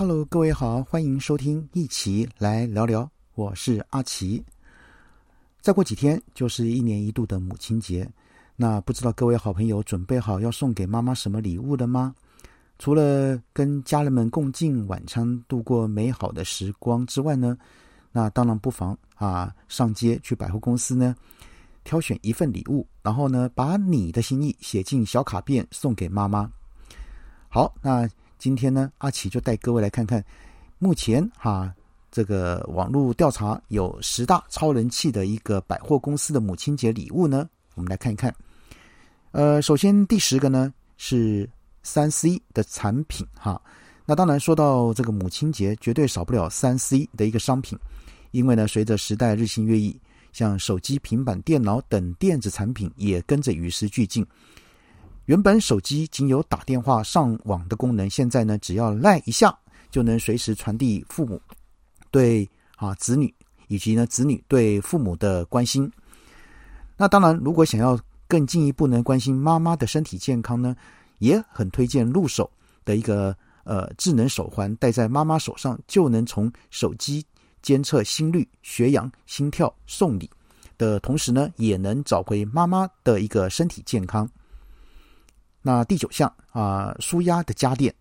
Hello，各位好，欢迎收听，一起来聊聊。我是阿奇。再过几天就是一年一度的母亲节，那不知道各位好朋友准备好要送给妈妈什么礼物了吗？除了跟家人们共进晚餐、度过美好的时光之外呢，那当然不妨啊上街去百货公司呢，挑选一份礼物，然后呢把你的心意写进小卡片送给妈妈。好，那今天呢阿奇就带各位来看看，目前哈这个网络调查有十大超人气的一个百货公司的母亲节礼物呢，我们来看一看。呃，首先第十个呢是。三 C 的产品哈，那当然说到这个母亲节，绝对少不了三 C 的一个商品，因为呢，随着时代日新月异，像手机、平板电脑等电子产品也跟着与时俱进。原本手机仅有打电话、上网的功能，现在呢，只要赖一下就能随时传递父母对啊子女以及呢子女对父母的关心。那当然，如果想要更进一步呢关心妈妈的身体健康呢？也很推荐入手的一个呃智能手环，戴在妈妈手上就能从手机监测心率、血氧、心跳、送礼的同时呢，也能找回妈妈的一个身体健康。那第九项啊，舒压的家电，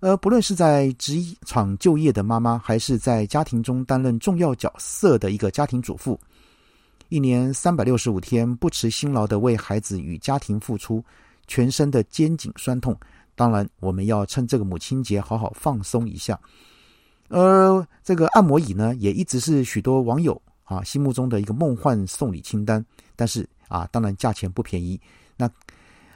呃，不论是在职场就业的妈妈，还是在家庭中担任重要角色的一个家庭主妇，一年三百六十五天不辞辛劳的为孩子与家庭付出。全身的肩颈酸痛，当然我们要趁这个母亲节好好放松一下。而这个按摩椅呢，也一直是许多网友啊心目中的一个梦幻送礼清单。但是啊，当然价钱不便宜。那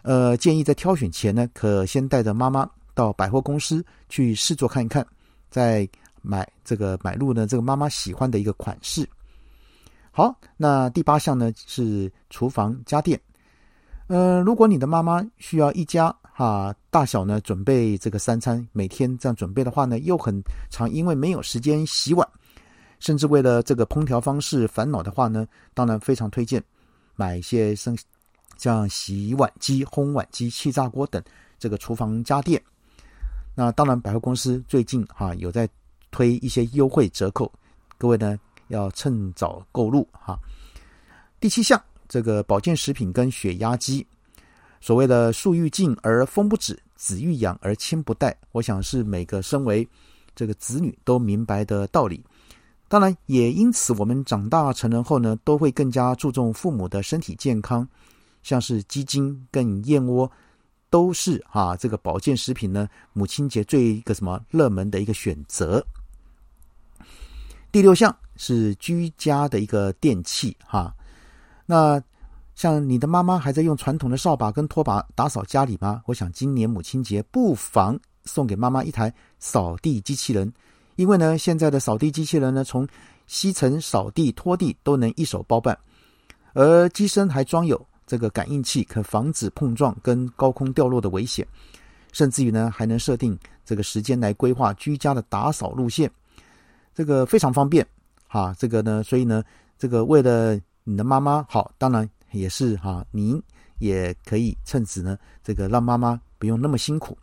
呃，建议在挑选前呢，可先带着妈妈到百货公司去试坐看一看，再买这个买入呢这个妈妈喜欢的一个款式。好，那第八项呢是厨房家电。呃，如果你的妈妈需要一家哈大小呢准备这个三餐，每天这样准备的话呢，又很常因为没有时间洗碗，甚至为了这个烹调方式烦恼的话呢，当然非常推荐买一些像像洗碗机、烘碗机、气炸锅等这个厨房家电。那当然，百货公司最近哈有在推一些优惠折扣，各位呢要趁早购入哈。第七项。这个保健食品跟血压机，所谓的树欲静而风不止，子欲养而亲不待，我想是每个身为这个子女都明白的道理。当然，也因此我们长大成人后呢，都会更加注重父母的身体健康，像是鸡精跟燕窝，都是啊这个保健食品呢，母亲节最一个什么热门的一个选择。第六项是居家的一个电器哈。那像你的妈妈还在用传统的扫把跟拖把打扫家里吗？我想今年母亲节不妨送给妈妈一台扫地机器人，因为呢，现在的扫地机器人呢，从吸尘、扫地、拖地都能一手包办，而机身还装有这个感应器，可防止碰撞跟高空掉落的危险，甚至于呢，还能设定这个时间来规划居家的打扫路线，这个非常方便哈。这个呢，所以呢，这个为了你的妈妈好，当然也是哈，您也可以趁此呢，这个让妈妈不用那么辛苦。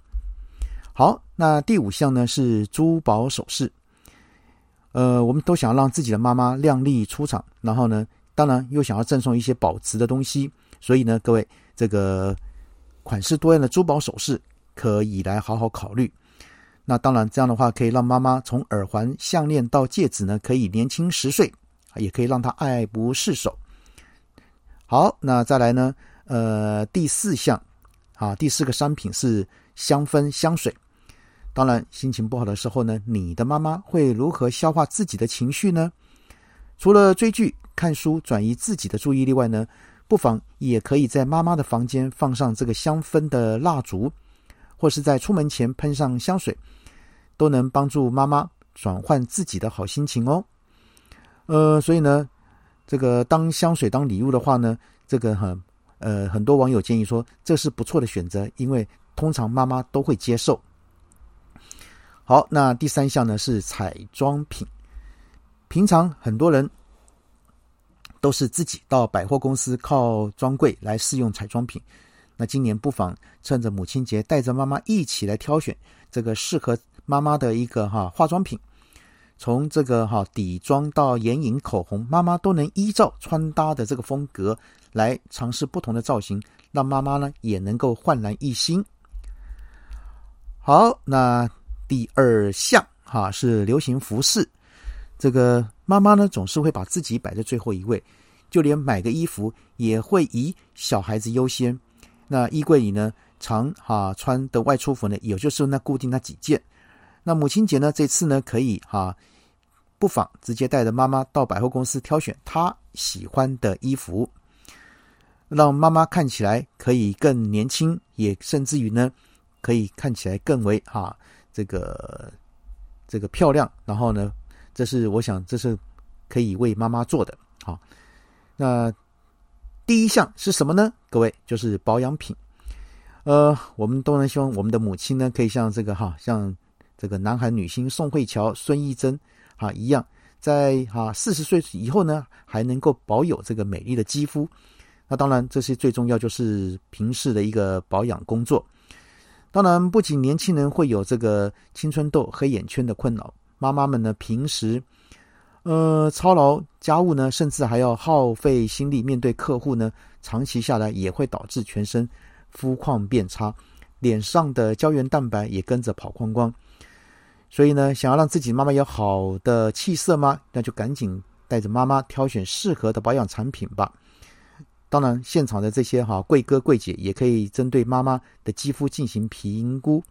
好，那第五项呢是珠宝首饰。呃，我们都想让自己的妈妈靓丽出场，然后呢，当然又想要赠送一些保值的东西，所以呢，各位这个款式多样的珠宝首饰可以来好好考虑。那当然这样的话，可以让妈妈从耳环、项链到戒指呢，可以年轻十岁。也可以让她爱不释手。好，那再来呢？呃，第四项啊，第四个商品是香氛香水。当然，心情不好的时候呢，你的妈妈会如何消化自己的情绪呢？除了追剧、看书转移自己的注意力外呢，不妨也可以在妈妈的房间放上这个香氛的蜡烛，或是在出门前喷上香水，都能帮助妈妈转换自己的好心情哦。呃，所以呢，这个当香水当礼物的话呢，这个很呃很多网友建议说这是不错的选择，因为通常妈妈都会接受。好，那第三项呢是彩妆品，平常很多人都是自己到百货公司靠专柜来试用彩妆品，那今年不妨趁着母亲节带着妈妈一起来挑选这个适合妈妈的一个哈化妆品，从这个哈底妆到眼影、口红，妈妈都能依照穿搭的这个风格来尝试不同的造型，让妈妈呢也能够焕然一新。好，那第二项哈是流行服饰，这个妈妈呢总是会把自己摆在最后一位，就连买个衣服也会以小孩子优先。那衣柜里呢？常哈穿的外出服呢，也就是那固定那几件。那母亲节呢，这次呢可以哈，不妨直接带着妈妈到百货公司挑选她喜欢的衣服，让妈妈看起来可以更年轻，也甚至于呢可以看起来更为哈这个这个漂亮。然后呢，这是我想这是可以为妈妈做的。好，那第一项是什么呢？各位就是保养品。呃，我们都能希望我们的母亲呢，可以像这个哈，像这个南韩女星宋慧乔、孙艺珍啊一样，在哈四十岁以后呢，还能够保有这个美丽的肌肤。那当然，这些最重要就是平时的一个保养工作。当然，不仅年轻人会有这个青春痘、黑眼圈的困扰，妈妈们呢，平时呃操劳家务呢，甚至还要耗费心力面对客户呢，长期下来也会导致全身。肤况变差，脸上的胶原蛋白也跟着跑光光。所以呢，想要让自己妈妈有好的气色吗？那就赶紧带着妈妈挑选适合的保养产品吧。当然，现场的这些哈贵哥贵姐也可以针对妈妈的肌肤进行评估，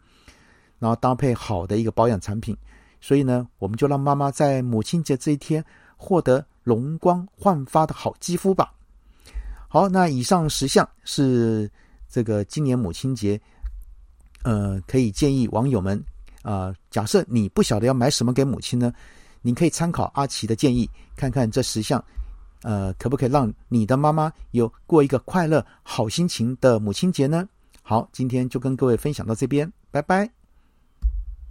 然后搭配好的一个保养产品。所以呢，我们就让妈妈在母亲节这一天获得容光焕发的好肌肤吧。好，那以上十项是。这个今年母亲节，呃，可以建议网友们啊，假设你不晓得要买什么给母亲呢，你可以参考阿奇的建议，看看这十项，呃，可不可以让你的妈妈有过一个快乐、好心情的母亲节呢？好，今天就跟各位分享到这边，拜拜。